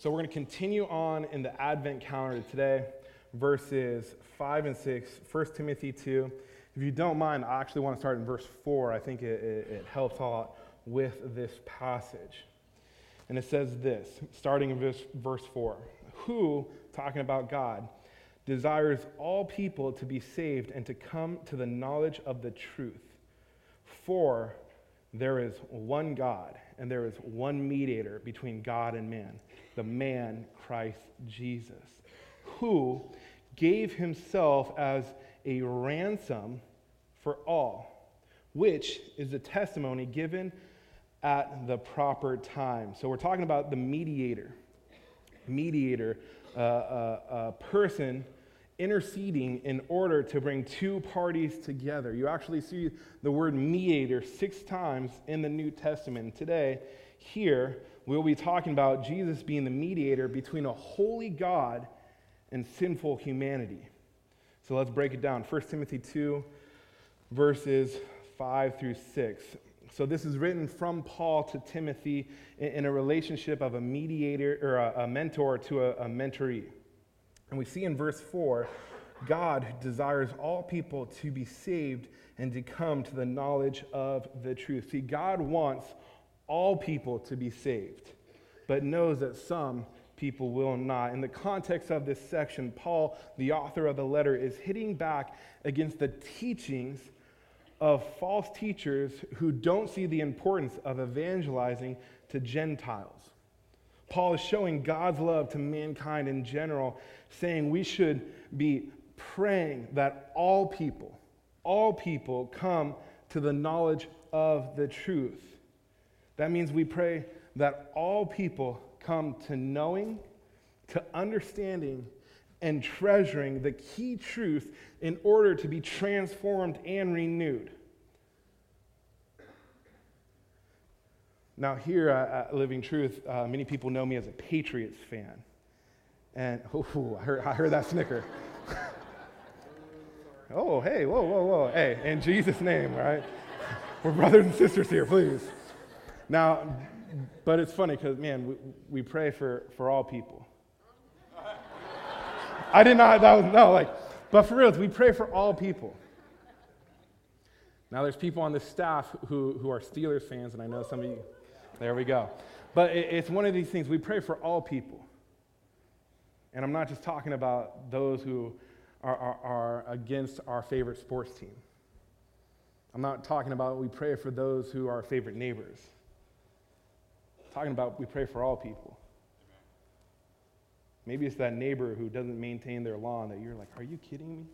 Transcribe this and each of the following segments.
So we're going to continue on in the Advent calendar today, verses 5 and 6, 1 Timothy 2. If you don't mind, I actually want to start in verse 4. I think it, it, it helps a lot with this passage. And it says this, starting in verse, verse 4 Who, talking about God, desires all people to be saved and to come to the knowledge of the truth. For there is one God, and there is one mediator between God and man, the man Christ Jesus, who gave himself as a ransom for all, which is the testimony given at the proper time. So we're talking about the mediator. Mediator, uh, uh, a person interceding in order to bring two parties together. You actually see the word mediator six times in the New Testament. Today, here, we'll be talking about Jesus being the mediator between a holy God and sinful humanity. So let's break it down. 1 Timothy 2, verses 5 through 6. So this is written from Paul to Timothy in, a relationship of a mediator or a, mentor to a, a mentoree. And we see in verse 4 God desires all people to be saved and to come to the knowledge of the truth. See, God wants all people to be saved, but knows that some people will not. In the context of this section, Paul, the author of the letter, is hitting back against the teachings of false teachers who don't see the importance of evangelizing to Gentiles. Paul is showing God's love to mankind in general, saying we should be praying that all people, all people come to the knowledge of the truth. That means we pray that all people come to knowing, to understanding, and treasuring the key truth in order to be transformed and renewed. Now, here at Living Truth, uh, many people know me as a Patriots fan. And, oh, I heard, I heard that snicker. oh, hey, whoa, whoa, whoa. Hey, in Jesus' name, right? We're brothers and sisters here, please. Now, but it's funny because, man, we, we pray for, for all people. I did not, that was, no, like, but for real, we pray for all people. Now, there's people on the staff who, who are Steelers fans, and I know some of you, there we go. But it's one of these things, we pray for all people. And I'm not just talking about those who are, are, are against our favorite sports team. I'm not talking about we pray for those who are our favorite neighbors. I'm talking about we pray for all people. Maybe it's that neighbor who doesn't maintain their lawn that you're like, are you kidding me?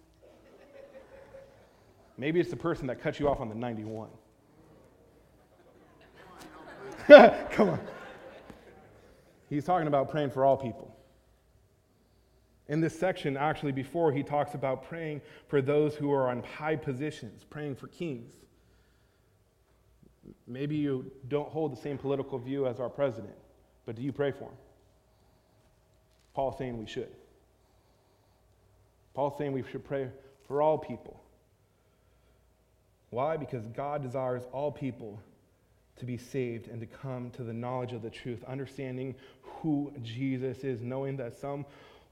Maybe it's the person that cut you off on the 91. Come on. He's talking about praying for all people. In this section, actually, before he talks about praying for those who are on high positions, praying for kings. Maybe you don't hold the same political view as our president, but do you pray for him? Paul's saying we should. Paul's saying we should pray for all people. Why? Because God desires all people to be saved and to come to the knowledge of the truth, understanding who Jesus is, knowing that some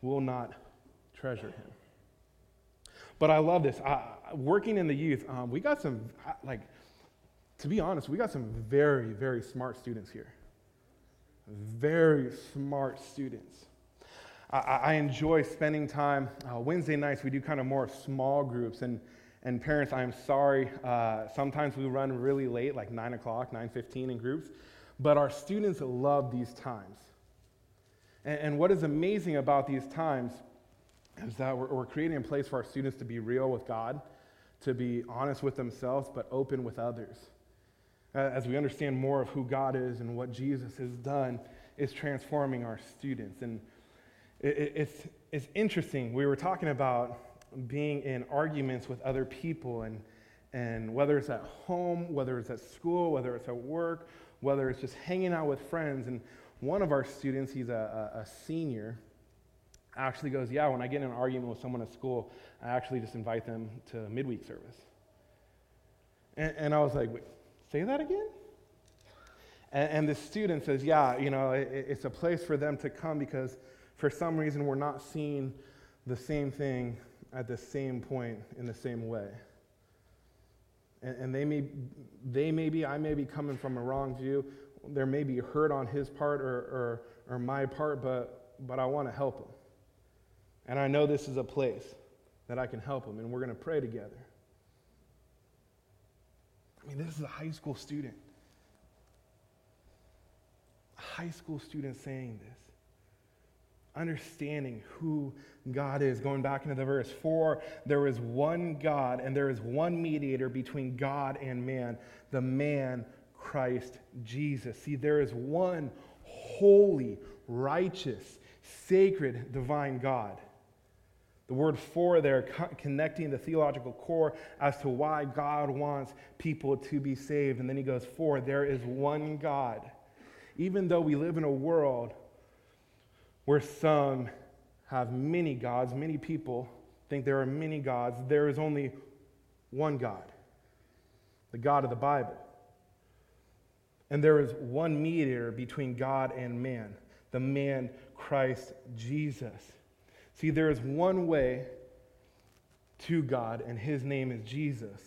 will not treasure him. But I love this. Working in the youth, um, we got some, like, to be honest, we got some very, very smart students here. Very smart students. I, I enjoy spending time. Uh, Wednesday nights, we do kind of more small groups. And and parents, I'm sorry. Uh, sometimes we run really late, like 9 o'clock, 9.15 in groups. But our students love these times. And, and what is amazing about these times is that we're, we're creating a place for our students to be real with God, to be honest with themselves, but open with others. As we understand more of who God is and what Jesus has done, is transforming our students. And it, it, it's, it's interesting. We were talking about being in arguments with other people and, and whether it's at home, whether it's at school, whether it's at work, whether it's just hanging out with friends. And one of our students, he's a, a, a senior, actually goes, Yeah, when I get in an argument with someone at school, I actually just invite them to midweek service. And, and I was like, Say that again? And, and the student says, Yeah, you know, it, it's a place for them to come because for some reason we're not seeing the same thing at the same point in the same way. And, and they, may, they may be, I may be coming from a wrong view. There may be hurt on his part or, or, or my part, but, but I want to help him. And I know this is a place that I can help him, and we're going to pray together. I mean, this is a high school student. A high school student saying this. Understanding who God is. Going back into the verse, for there is one God and there is one mediator between God and man, the man Christ Jesus. See, there is one holy, righteous, sacred, divine God. The word for there, co- connecting the theological core as to why God wants people to be saved. And then he goes, For there is one God. Even though we live in a world where some have many gods, many people think there are many gods, there is only one God, the God of the Bible. And there is one mediator between God and man, the man Christ Jesus. See, there is one way to God, and his name is Jesus.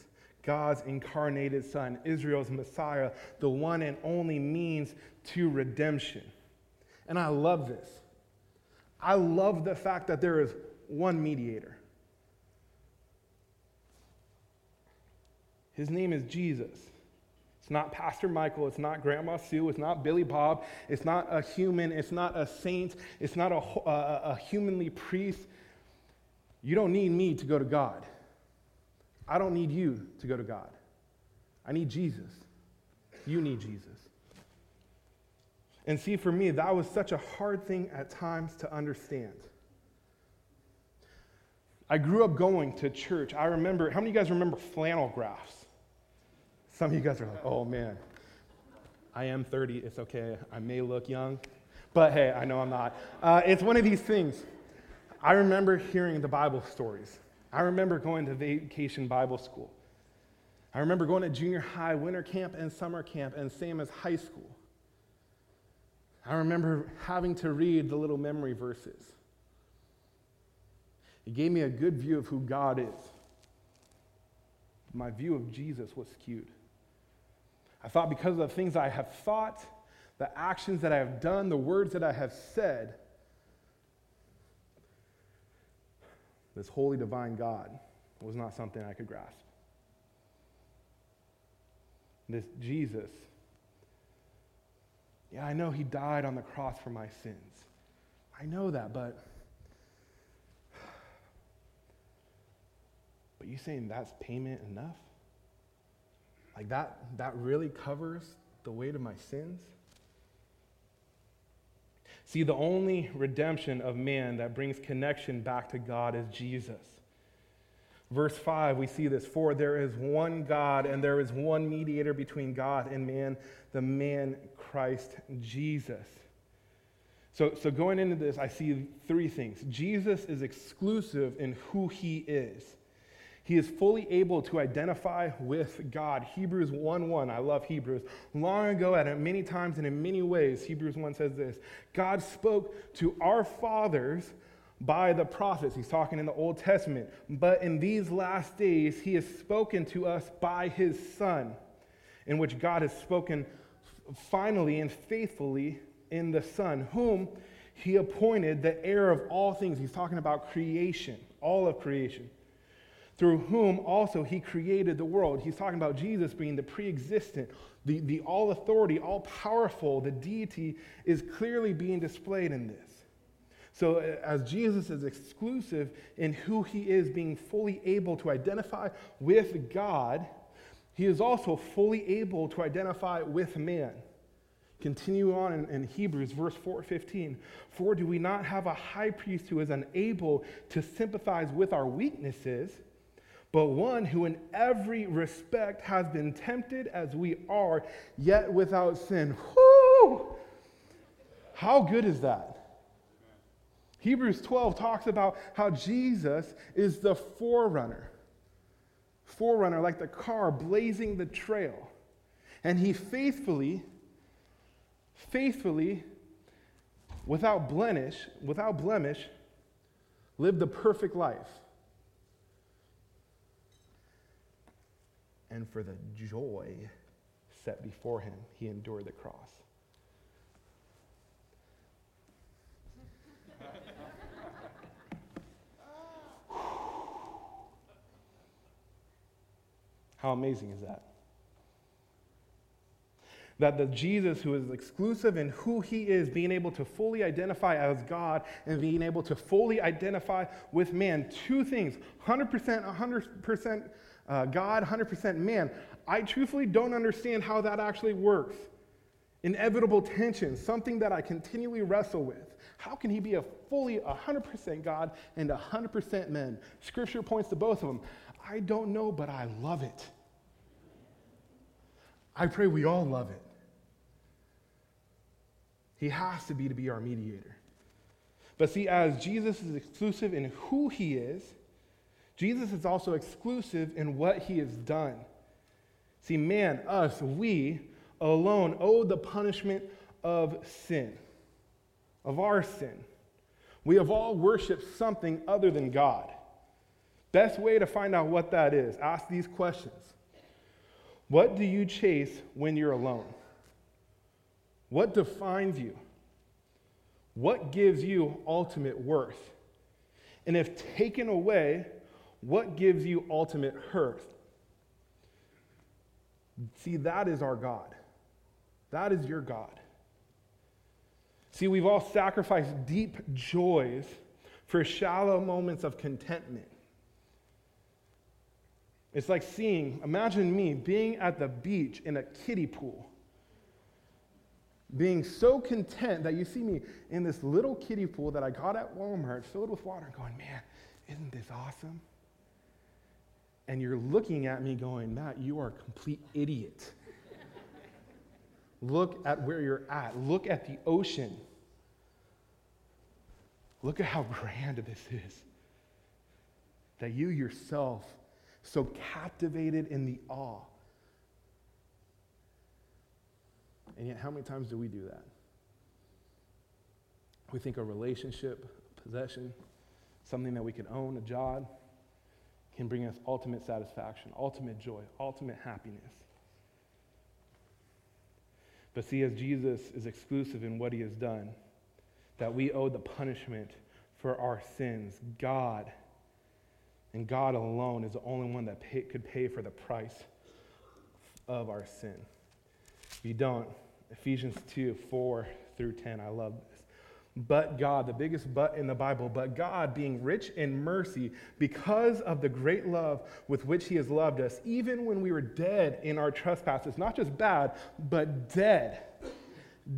God's incarnated Son, Israel's Messiah, the one and only means to redemption. And I love this. I love the fact that there is one mediator. His name is Jesus. It's not Pastor Michael. It's not Grandma Sue. It's not Billy Bob. It's not a human. It's not a saint. It's not a, a, a humanly priest. You don't need me to go to God. I don't need you to go to God. I need Jesus. You need Jesus. And see, for me, that was such a hard thing at times to understand. I grew up going to church. I remember, how many of you guys remember flannel graphs? Some of you guys are like, oh man, I am 30. It's okay. I may look young, but hey, I know I'm not. Uh, it's one of these things. I remember hearing the Bible stories. I remember going to vacation Bible school. I remember going to junior high, winter camp, and summer camp, and same as high school. I remember having to read the little memory verses. It gave me a good view of who God is. My view of Jesus was skewed. I thought because of the things I have thought, the actions that I have done, the words that I have said, this holy divine God was not something I could grasp. This Jesus, yeah, I know he died on the cross for my sins. I know that, but but you saying that's payment enough? Like that, that really covers the weight of my sins? See, the only redemption of man that brings connection back to God is Jesus. Verse 5, we see this For there is one God, and there is one mediator between God and man, the man Christ Jesus. So, so going into this, I see three things. Jesus is exclusive in who he is. He is fully able to identify with God. Hebrews 1 1. I love Hebrews. Long ago, and many times and in many ways, Hebrews 1 says this God spoke to our fathers by the prophets. He's talking in the Old Testament. But in these last days, he has spoken to us by his Son, in which God has spoken finally and faithfully in the Son, whom he appointed the heir of all things. He's talking about creation, all of creation through whom also he created the world. He's talking about Jesus being the pre existent, the, the all authority, all powerful, the deity is clearly being displayed in this. So, uh, as Jesus is exclusive in who he is, being fully able to identify with God, he is also fully able to identify with man. Continue on in, in, Hebrews, verse 4 15. For do we not have a high priest who is unable to sympathize with our weaknesses? but one who in every respect has been tempted as we are, yet without sin. Whoo! How good is that? Hebrews 12 talks about how Jesus is the forerunner. Forerunner, like the car blazing the trail. And he faithfully faithfully, without blemish, without blemish, lived a perfect life. And for the joy set before him, he endured the cross. How amazing is that? That the Jesus who is exclusive in who he is, being able to fully identify as God and being able to fully identify with man, two things 100%, 100% uh, God, 100% man. I truthfully don't understand how that actually works. Inevitable tension, something that I continually wrestle with. How can he be a fully 100% God and 100% man? Scripture points to both of them. I don't know, but I love it. I pray we all love it. He has to be to be our mediator. But see, as Jesus is exclusive in who he is, Jesus is also exclusive in what he has done. See, man, us, we alone owe the punishment of sin, of our sin. We have all worshiped something other than God. Best way to find out what that is, ask these questions. What do you chase when you're alone? What defines you? What gives you ultimate worth? And if taken away, what gives you ultimate hurt? See, that is our God. That is your God. See, we've all sacrificed deep joys for shallow moments of contentment. It's like seeing, imagine me being at the beach in a kiddie pool, being so content that you see me in this little kiddie pool that I got at Walmart filled with water, going, man, isn't this awesome? And you're looking at me going, Matt, you are a complete idiot. Look at where you're at. Look at the ocean. Look at how grand this is. That you yourself so captivated in the awe. And yet, how many times do we do that? We think a relationship, a possession, something that we can own, a job, can bring us ultimate satisfaction, ultimate joy, ultimate happiness. But see, as Jesus is exclusive in what he has done, that we owe the punishment for our sins, God and God alone is the only one that pay, could pay for the price of our sin. If you don't, Ephesians 2 4 through 10, I love this. But God, the biggest but in the Bible, but God, being rich in mercy, because of the great love with which He has loved us, even when we were dead in our trespasses, not just bad, but dead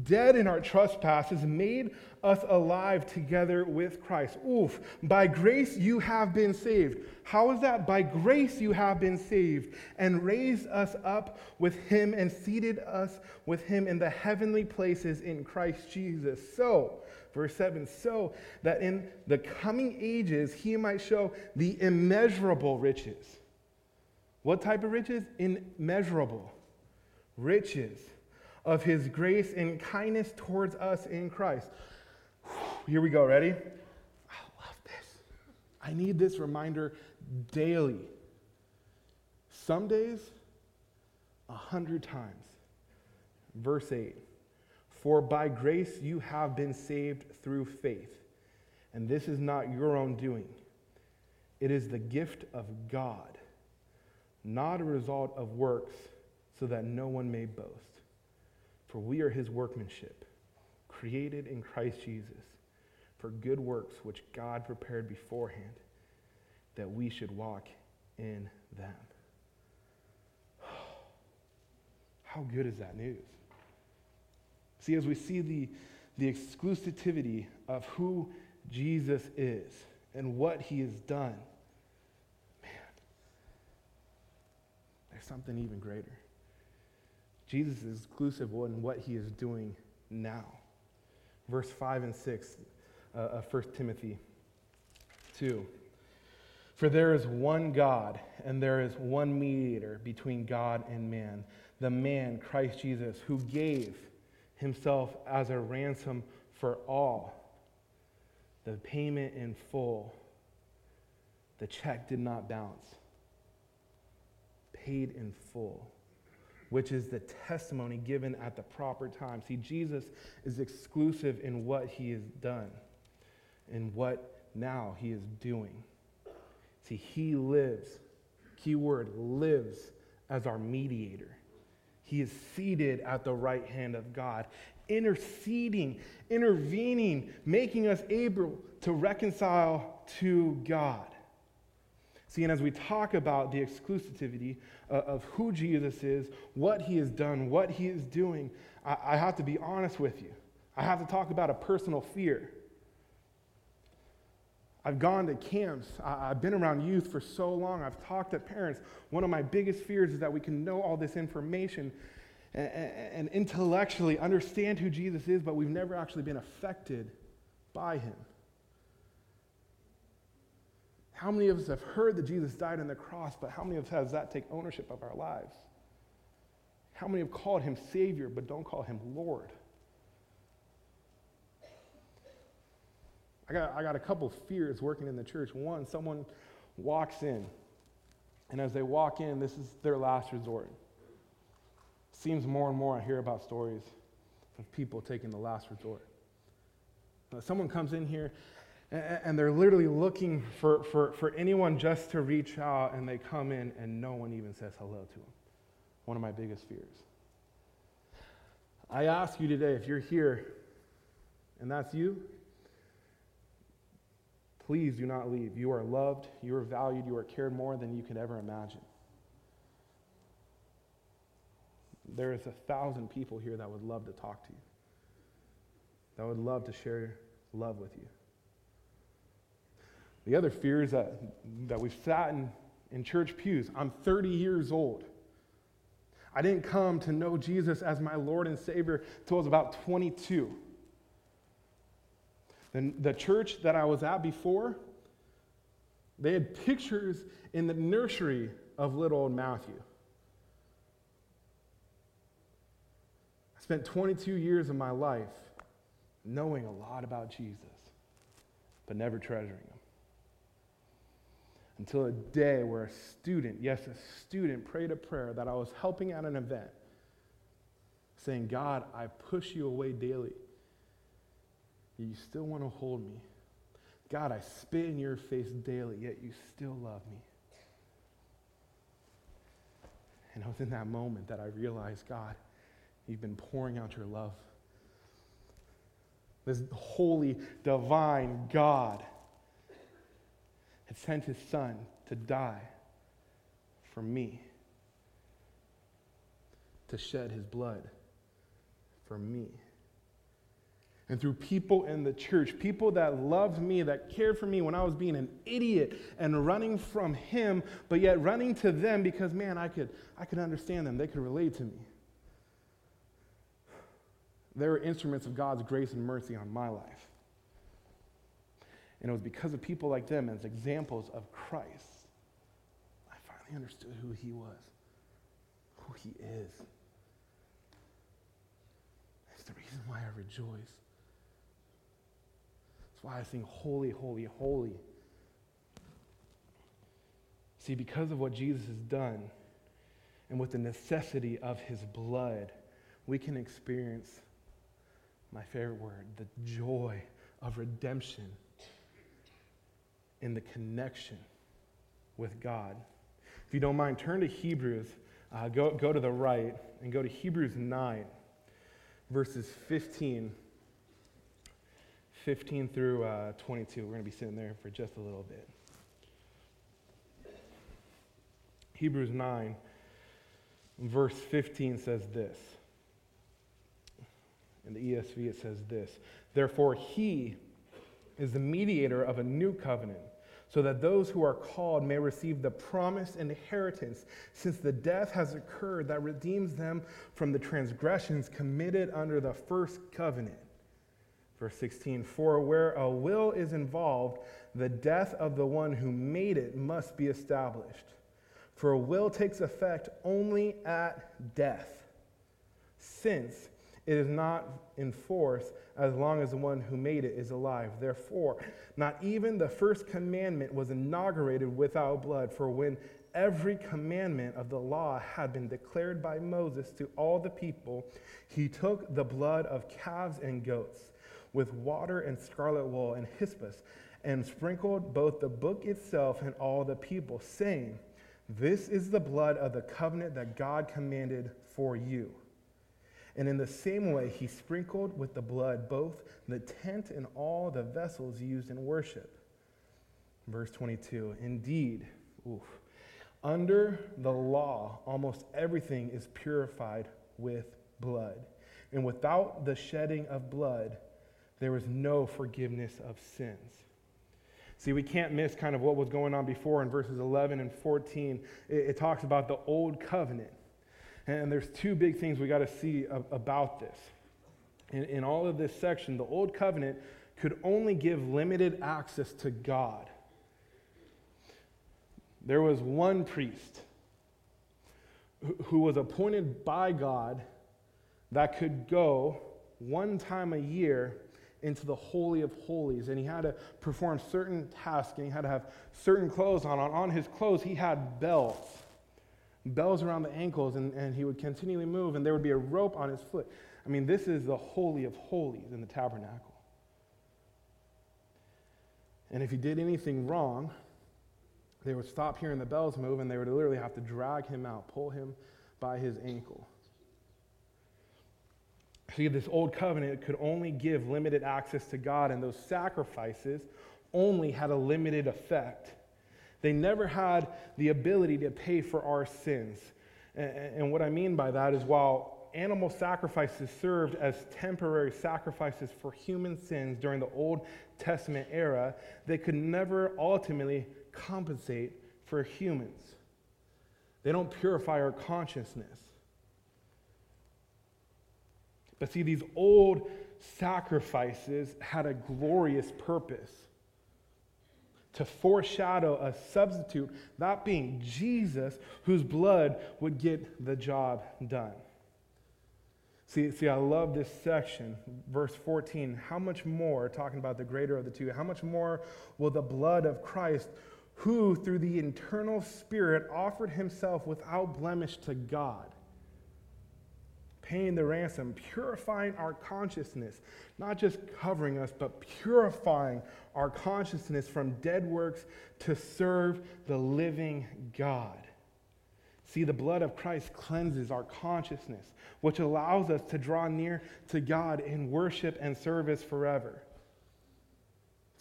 dead in our trespasses, made us alive together with Christ. Oof, by grace you have been saved. How is that? By grace you have been saved, and raised us up with him and seated us with him in the heavenly places in Christ Jesus. So, verse 7 so that in the coming ages he might show the immeasurable riches. What type of riches? Immeasurable riches of his grace and kindness towards us in Christ. Here we go, ready? I love this. I need this reminder daily. Some days, a hundred times. Verse 8 For by grace you have been saved through faith, and this is not your own doing. It is the gift of God, not a result of works, so that no one may boast. For we are his workmanship, created in Christ Jesus for good works which God prepared beforehand that we should walk in them. How good is that news? See, as we see the, the exclusivity of who Jesus is and what he has done, man, there's something even greater. Jesus is exclusive in what he is doing now. Verse 5 and 6 uh, of 1 Timothy 2. For there is one God, and there is one mediator between God and man, the man, Christ Jesus, who gave himself as a ransom for all. The payment in full. The check did not bounce. Paid in full, which is the testimony given at the proper time. See, Jesus is exclusive in what he has done and what now he is doing. See, he lives, keyword, lives as our mediator. He is seated at the right hand of God, interceding, intervening, making us able to reconcile to God. See, and as we talk about the exclusivity uh, of who Jesus is, what he has done, what he is doing, I have to be honest with you. I have to talk about a personal fear. I've gone to camps. I've been around youth for so long. I've talked to parents. One of my biggest fears is that we can know all this information and, intellectually understand who Jesus is, but we've never actually been affected by him. How many of us have heard that Jesus died on the cross, but how many of us has that take ownership of our lives? How many have called him Savior, but don't call him Lord? I got, I got a couple fears working in the church. One, someone walks in, and as they walk in, this is their last resort. Seems more and more I hear about stories of people taking the last resort. Now, someone comes in here and they're literally looking for, for, for anyone just to reach out, and they come in and no one even says hello to them. One of my biggest fears. I ask you today if you're here and that's you, Please do not leave. You are loved, you are valued, you are cared more than you could ever imagine. There is a thousand people here that would love to talk to you, that would love to share love with you. The other fear is that, that we've sat in, in church pews. I'm 30 years old. I didn't come to know Jesus as my Lord and Savior until I was about 22. The, the church that I was at before, they had pictures in the nursery of little old Matthew. I spent 22 years of my life knowing a lot about Jesus, but never treasuring him. Until a day where a student, yes, a student, prayed a prayer that I was helping at an event, saying, God, I push you away daily you still want to hold me. God, I spit in your face daily, yet you still love me. And it was in that moment that I realized, God, you've been pouring out your love. This holy, divine God had sent his son to die for me, to shed his blood for me and through people in the church, people that loved me, that cared for me when I was being an idiot and running from him, but yet running to them because, man, I could, I could understand them. They could relate to me. They were instruments of God's grace and mercy on my life. And it was because of people like them as examples of Christ, I finally understood who he was, who he is. It's the reason why I rejoice. That's why I sing, Holy, Holy, Holy. See, because of what Jesus has done and with the necessity of his blood, we can experience my favorite word, the joy of redemption in the connection with God. If you don't mind, turn to Hebrews, uh, go, go to the right, and go to Hebrews 9, verses 15 15 through uh, 22. We're going to be sitting there for just a little bit. Hebrews 9, verse 15 says this. In the ESV, it says this Therefore, he is the mediator of a new covenant, so that those who are called may receive the promised inheritance, since the death has occurred that redeems them from the transgressions committed under the first covenant. Verse 16 For where a will is involved, the death of the one who made it must be established. For a will takes effect only at death. Since it is not in force as long as the one who made it is alive. Therefore, not even the first commandment was inaugurated without blood, for when every commandment of the law had been declared by Moses to all the people, he took the blood of calves and goats with water and scarlet wool and hyssop and sprinkled both the book itself and all the people, saying, This is the blood of the covenant that God commanded for you. And in the same way, he sprinkled with the blood both the tent and all the vessels used in worship. Verse 22 Indeed, oof, under the law, almost everything is purified with blood. And without the shedding of blood, there is no forgiveness of sins. See, we can't miss kind of what was going on before in verses 11 and 14. It, it talks about the old covenant. And there's two big things we got to see about this. In, in all of this section, the old covenant could only give limited access to God. There was one priest who was appointed by God that could go one time a year into the Holy of Holies. And he had to perform certain tasks and he had to have certain clothes on. On his clothes, he had bells, bells around the ankles, and, and he would continually move, and there would be a rope on his foot. I mean, this is the Holy of Holies in the tabernacle. And if he did anything wrong, they would stop hearing the bells move and they would literally have to drag him out, pull him by his ankle. See, this old covenant could only give limited access to God, and those sacrifices only had a limited effect. They never had the ability to pay for our sins. And what I mean by that is while animal sacrifices served as temporary sacrifices for human sins during the Old Testament era, they could never ultimately compensate for humans. They don't purify our consciousness. But see, these old sacrifices had a glorious purpose to foreshadow a substitute, that being Jesus, whose blood would get the job done. See, see, I love this section, verse 14. How much more, talking about the greater of the two, how much more will the blood of Christ, who through the internal Spirit offered himself without blemish to God, paying the ransom, purifying our consciousness, not just covering us, but purifying our consciousness from dead works to serve the living God. See, the blood of Christ cleanses our consciousness, which allows us to draw near to God in worship and service forever.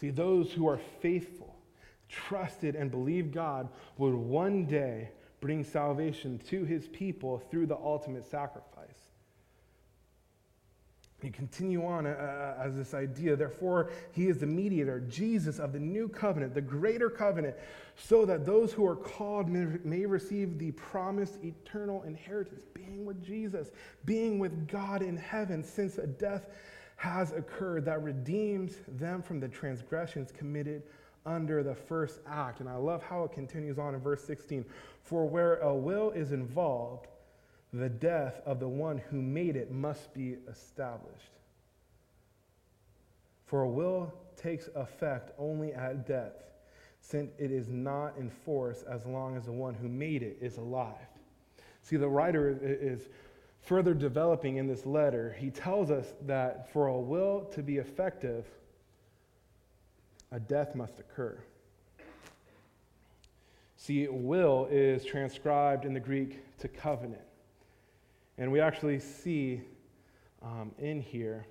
See, those who are faithful, trusted, and believe God would one day bring salvation to his people through the ultimate sacrifice. You continue on uh, uh, as this idea. Therefore, he is the mediator, Jesus of the new covenant, the greater covenant, so that those who are called may, may receive the promised eternal inheritance, being with Jesus, being with God in heaven, since a death has occurred that redeems them from the transgressions committed under the first act. And I love how it continues on in verse 16. For where a will is involved, the death of the one who made it must be established. For a will takes effect only at death, since it is not in force as long as the one who made it is alive. See, the writer is further developing in this letter. He tells us that for a will to be effective, a death must occur. See, will is transcribed in the Greek to covenant. And we actually see um, in here,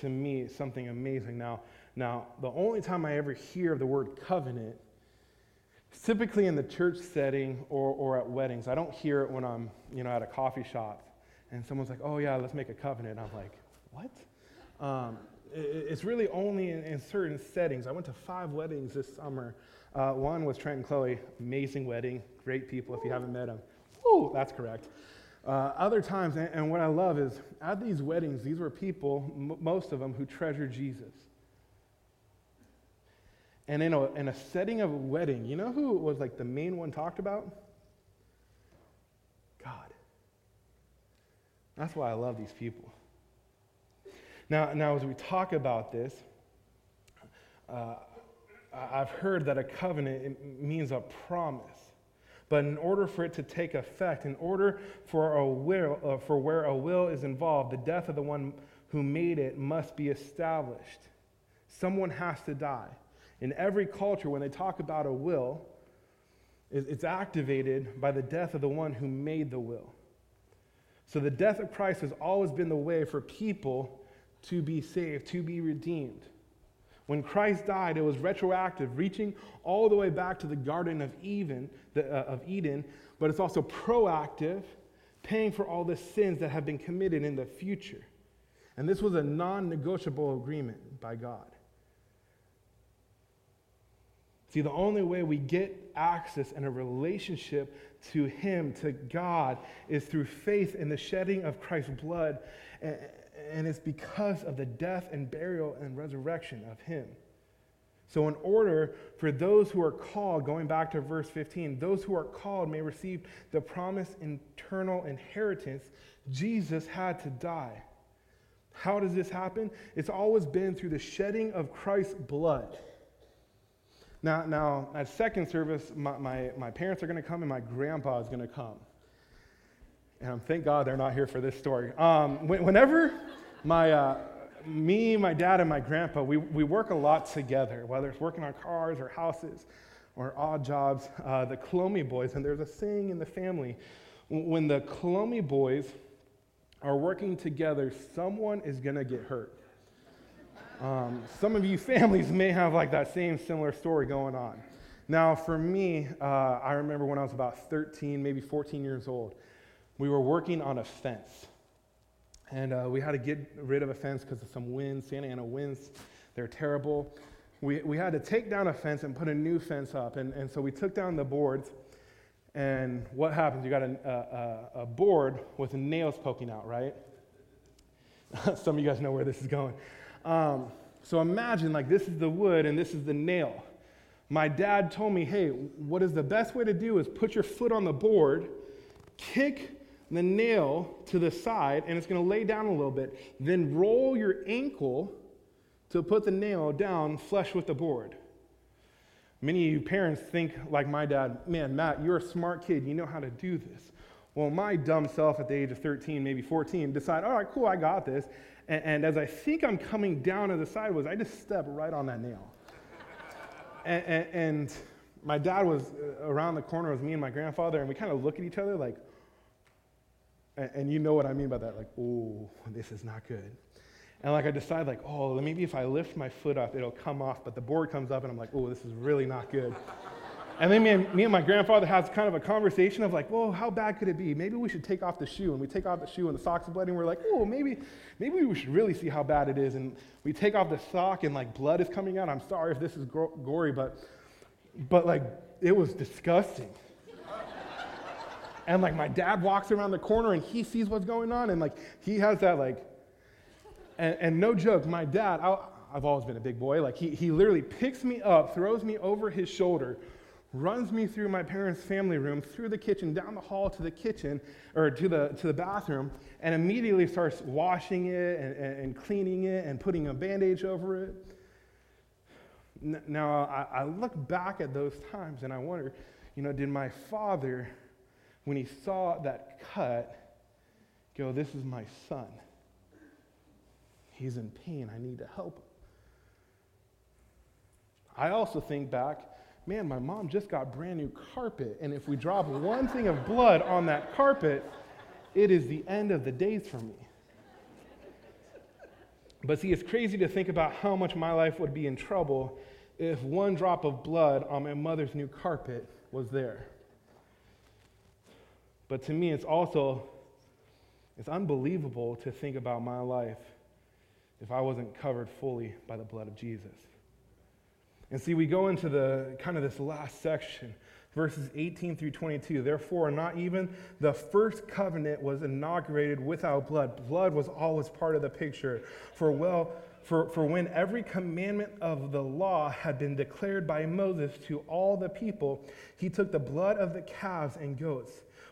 to me, something amazing. Now, now, the only time I ever hear the word covenant is typically in the church setting or, or at weddings. I don't hear it when I'm, you know, at a coffee shop and someone's like, oh, yeah, let's make a covenant. I'm like, what? Um, it, it's really only in, in, certain settings. I went to five weddings this summer. Uh, one was Trent and Chloe, amazing wedding, great people if you haven't met them. Ooh, that's correct. Uh, other times, and, and, what I love is at these weddings, these were people, m- most of them, who treasured Jesus. And in a, in a setting of a wedding, you know who was like the main one talked about? God. That's why I love these people. Now, now as we talk about this, uh, I've heard that a covenant means a promise. But in order for it to take effect, in order for a will, uh, for where a will is involved, the death of the one who made it must be established. Someone has to die. In every culture, when they talk about a will, it's activated by the death of the one who made the will. So the death of Christ has always been the way for people to be saved, to be redeemed. When Christ died, it was retroactive, reaching all the way back to the Garden of Eden, uh, of Eden, but it's also proactive, paying for all the sins that have been committed in the future. And this was a non negotiable agreement by God. See, the only way we get access and a relationship to Him, to God, is through faith in the shedding of Christ's blood. And it's because of the death and burial and resurrection of Him. So, in order for those who are called, going back to verse 15, those who are called may receive the promised eternal inheritance, Jesus had to die. How does this happen? It's always been through the shedding of Christ's blood. Now, now at second service, my, my, my parents are going to come and my grandpa is going to come. And thank God they're not here for this story. Um, whenever my, uh, me, my dad, and my grandpa, we, we work a lot together, whether it's working on cars or houses or odd jobs. Uh, the Colomi boys, and there's a saying in the family when the Colomi boys are working together, someone is going to get hurt. Um, some of you families may have like that same similar story going on. Now, for me, uh, I remember when I was about 13, maybe 14 years old, we were working on a fence. And uh, we had to get rid of a fence because of some winds, Santa Ana winds. They're terrible. We, we had to take down a fence and put a new fence up. And, and so we took down the boards. And what happens? You got a, a, a board with nails poking out, right? some of you guys know where this is going. Um, so imagine like this is the wood and this is the nail. My dad told me, hey, what is the best way to do is put your foot on the board, kick the nail to the side, and it's going to lay down a little bit. Then roll your ankle to put the nail down flush with the board. Many of you parents think, like my dad, man, Matt, you're a smart kid. You know how to do this. Well, my dumb self at the age of 13, maybe 14, decide, all right, cool, I got this. And, and as I think I'm coming down to the sideways, I just step right on that nail. and, and, and my dad was uh, around the corner with me and my grandfather, and we kind of look at each other like, and, and you know what I mean by that, like, oh, this is not good. And like I decide, like, oh, maybe if I lift my foot up, it'll come off. But the board comes up, and I'm like, oh, this is really not good. And then me and, me and my grandfather has kind of a conversation of like, well, how bad could it be? Maybe we should take off the shoe. And we take off the shoe and the socks are bleeding. We're like, oh, maybe, maybe we should really see how bad it is. And we take off the sock and like blood is coming out. I'm sorry if this is gory, but, but like it was disgusting. And like my dad walks around the corner and he sees what's going on. And like he has that like, and, and no joke, my dad, I, I've always been a big boy. Like he, he literally picks me up, throws me over his shoulder, runs me through my parents' family room, through the kitchen, down the hall to the kitchen, or to the, to the bathroom, and immediately starts washing it and, and, and cleaning it and putting a bandage over it. Now, I, I look back at those times and I wonder, you know, did my father, when he saw that cut, go, This is my son? He's in pain. I need to help him. I also think back man, my mom just got brand new carpet, and if we drop one thing of blood on that carpet, it is the end of the days for me. But see, it's crazy to think about how much my life would be in trouble if one drop of blood on my mother's new carpet was there. But to me, it's also it's unbelievable to think about my life if I wasn't covered fully by the blood of Jesus. And see, we go into the kind of this last section, verses 18 through 22. Therefore, not even the first covenant was inaugurated without blood. Blood was always part of the picture. For well, for, for when every commandment of the law had been declared by Moses to all the people, he took the blood of the calves and goats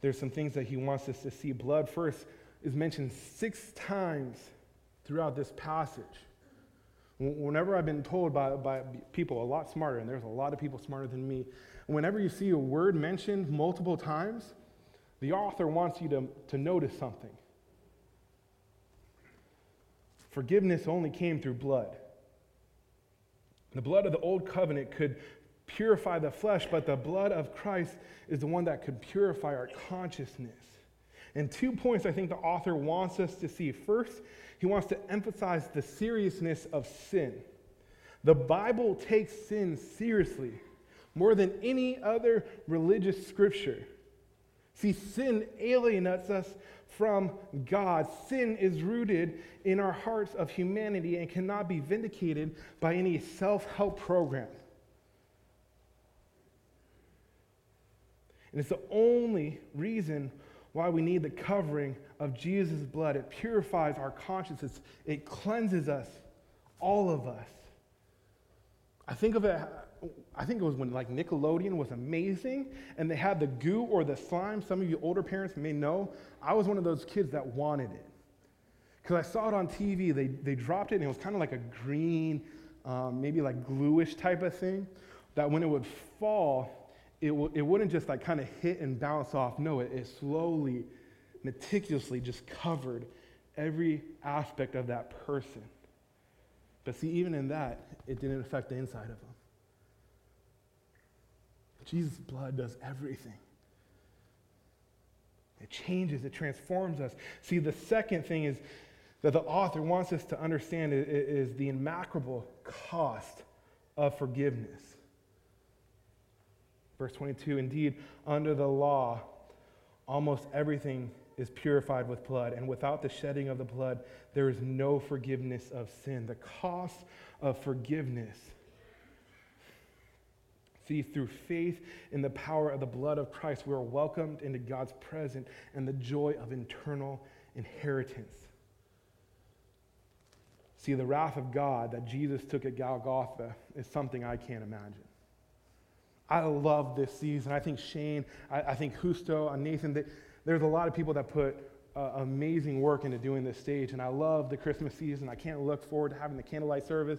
there's some things that he wants us to see. Blood, first, is mentioned six times throughout this passage. Whenever I've been told by, by people a lot smarter, and there's a lot of people smarter than me, whenever you see a word mentioned multiple times, the author wants you to, to notice something. Forgiveness only came through blood. The blood of the old covenant could purify the flesh, but the blood of Christ is the one that could purify our consciousness. And two points I think the author wants us to see. First, he wants to emphasize the seriousness of sin. The Bible takes sin seriously more than any other religious scripture. See, sin alienates us from God. Sin is rooted in our hearts of humanity and cannot be vindicated by any self help program. And it's the only reason why we need the covering of Jesus' blood. It purifies our consciences, it cleanses us, all of us. I think of it, I think it was when like Nickelodeon was amazing and they had the goo or the slime. Some of you older parents may know. I was one of those kids that wanted it. Because I saw it on TV, they, they dropped it and it was kind of like a green, um, maybe like gluish type of thing. That when it would fall, it, w- it wouldn't just like kind of hit and bounce off. No, it, it slowly, meticulously just covered every aspect of that person. But see, even in that, it didn't affect the inside of them. Jesus' blood does everything. It changes, it transforms us. See, the second thing is that the author wants us to understand is, the immeasurable cost of forgiveness. Verse 22 Indeed, under the law, almost everything is purified with blood, and without the shedding of the blood, there is no forgiveness of sin. The cost of forgiveness. See, through faith in the power of the blood of Christ, we are welcomed into God's presence and the joy of eternal inheritance. See, the wrath of God that Jesus took at Golgotha is something I can't imagine. I love this season. I think Shane, I, I think Husto, and Nathan, they, there's a lot of people that put uh, amazing work into doing this stage, and I love the Christmas season. I can't look forward to having the candlelight service.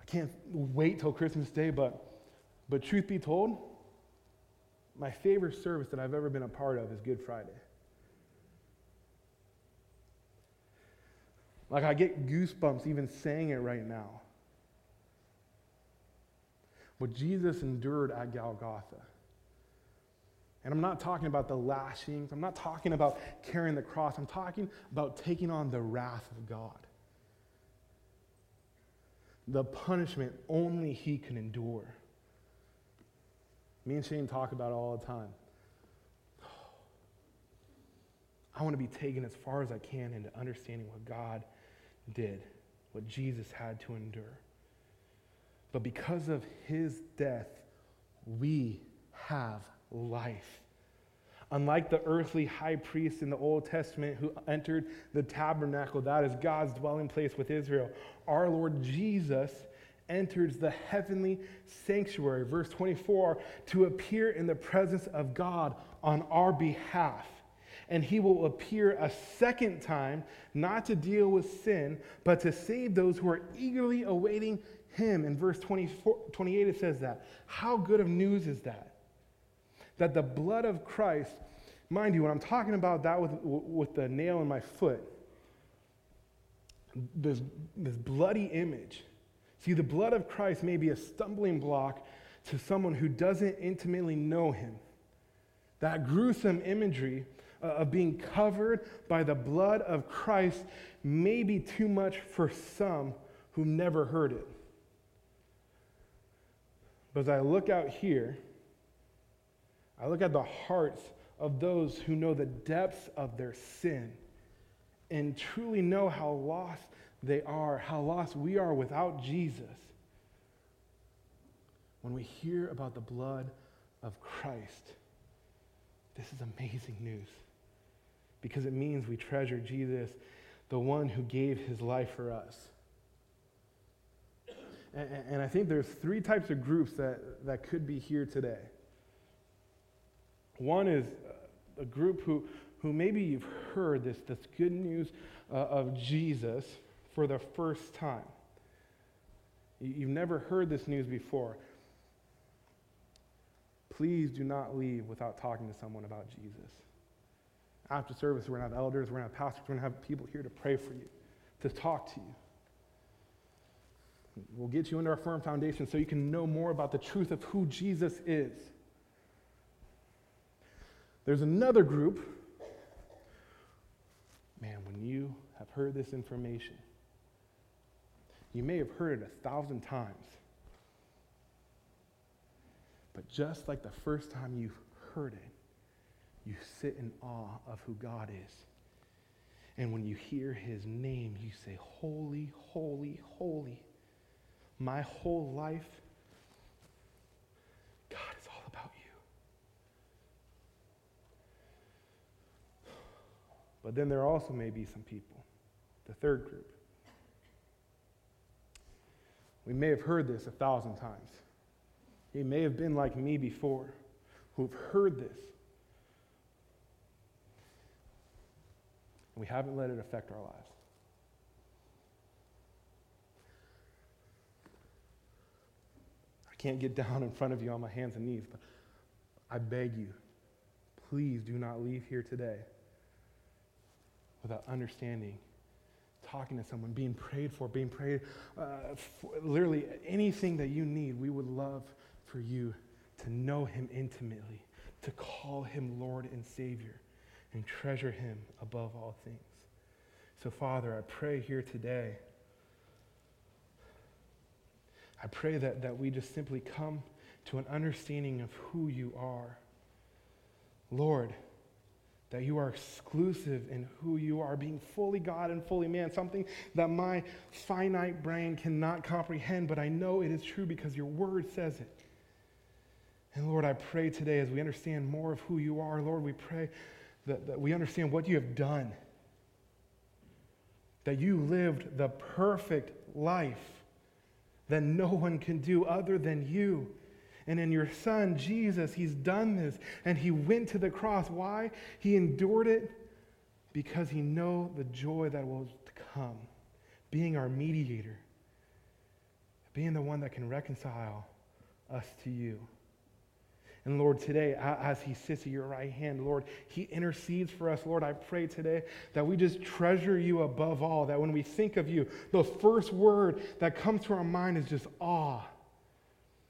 I can't wait till Christmas Day, but, but truth be told, my favorite service that I've ever been a part of is Good Friday. Like, I get goosebumps even saying it right now what Jesus endured at Golgotha. And I'm not talking about the lashings. I'm not talking about carrying the cross. I'm talking about taking on the wrath of God. The punishment only He can endure. Me and Shane talk about it all the time. I want to be taken as far as I can into understanding what God did, what Jesus had to endure. But because of his death, we have life. Unlike the earthly high priest in the Old Testament who entered the tabernacle, that is God's dwelling place with Israel, our Lord Jesus enters the heavenly sanctuary, verse 24, to appear in the presence of God on our behalf. And he will appear a second time, not to deal with sin, but to save those who are eagerly awaiting him. In verse 24, 28, it says that. How good of news is that? That the blood of Christ, mind you, when I'm talking about that with, with the nail in my foot, this, this bloody image. See, the blood of Christ may be a stumbling block to someone who doesn't intimately know him. That gruesome imagery uh, of being covered by the blood of Christ may be too much for some who never heard it. As I look out here, I look at the hearts of those who know the depths of their sin and truly know how lost they are, how lost we are without Jesus. When we hear about the blood of Christ, this is amazing news because it means we treasure Jesus, the one who gave his life for us. And, and I think there's three types of groups that, that could be here today. One is a group who, who maybe you've heard this, this good news uh, of Jesus for the first time. You've never heard this news before. Please do not leave without talking to someone about Jesus. After service, we're going to have elders, we're going to have pastors, we're going to have people here to pray for you, to talk to you. We'll get you into a firm foundation so you can know more about the truth of who Jesus is. There's another group. Man, when you have heard this information, you may have heard it a thousand times. But just like the first time you heard it, you sit in awe of who God is. And when you hear his name, you say, Holy, holy, holy. My whole life, God is all about you. But then there also may be some people, the third group. We may have heard this a thousand times. You may have been like me before, who've heard this. And we haven't let it affect our lives. Can't get down in front of you on my hands and knees, but I beg you, please do not leave here today without understanding, talking to someone, being prayed for, being prayed, uh, for, literally anything that you need, we would love for you to know him intimately, to call him Lord and Savior, and treasure him above all things. So, Father, I pray here today. I pray that, that we just simply come to an understanding of who you are. Lord, that you are exclusive in who you are, being fully God and fully man, something that my finite brain cannot comprehend, but I know it is true because your word says it. And Lord, I pray today as we understand more of who you are, Lord, we pray that, that we understand what you have done. That you lived the perfect life that no one can do other than you. And in your son, Jesus, he's done this. And he went to the cross. Why? He endured it because he know the joy that will come. Being our mediator. Being the one that can reconcile us to you. And Lord, today, as he sits at your right hand, Lord, he intercedes for us. Lord, I pray today that we just treasure you above all, that when we think of you, the first word that comes to our mind is just awe.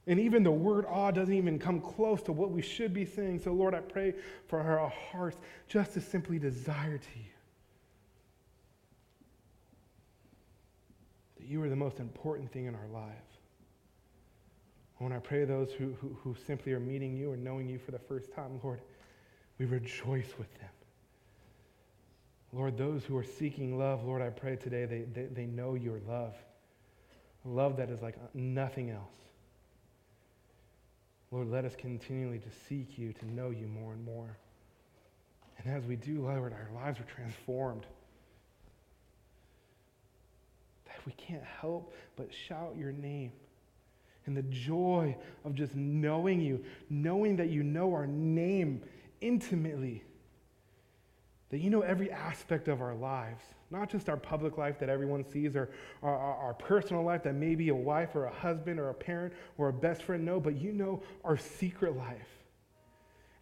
And even the word awe doesn't even come close to what we should be saying. So, Lord, I pray for our hearts just to simply desire to you. That you are the most important thing in our lives. When I pray those who, who, who simply are meeting you or knowing you for the first time, Lord, we rejoice with them. Lord, those who are seeking love, Lord, I pray today they, they, they know your love. Love that is like nothing else. Lord, let us continually to seek you, to know you more and more. And as we do, Lord, our lives are transformed. That we can't help but shout your name and the joy of just knowing you, knowing that you know our name intimately, that you know every aspect of our lives, not just our public life that everyone sees or our, our, our, personal life that maybe a wife or a husband or a parent or a best friend know, but you know our secret life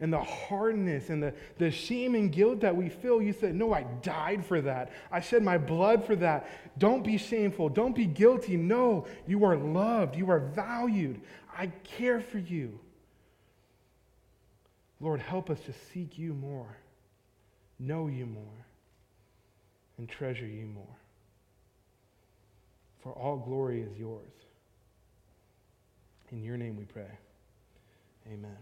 and the hardness and the, the shame and guilt that we feel, you said, No, I died for that. I shed my blood for that. Don't be shameful. Don't be guilty. No, you are loved. You are valued. I care for you. Lord, help us to seek you more, know you more, and treasure you more. For all glory is yours. In your name we pray. Amen.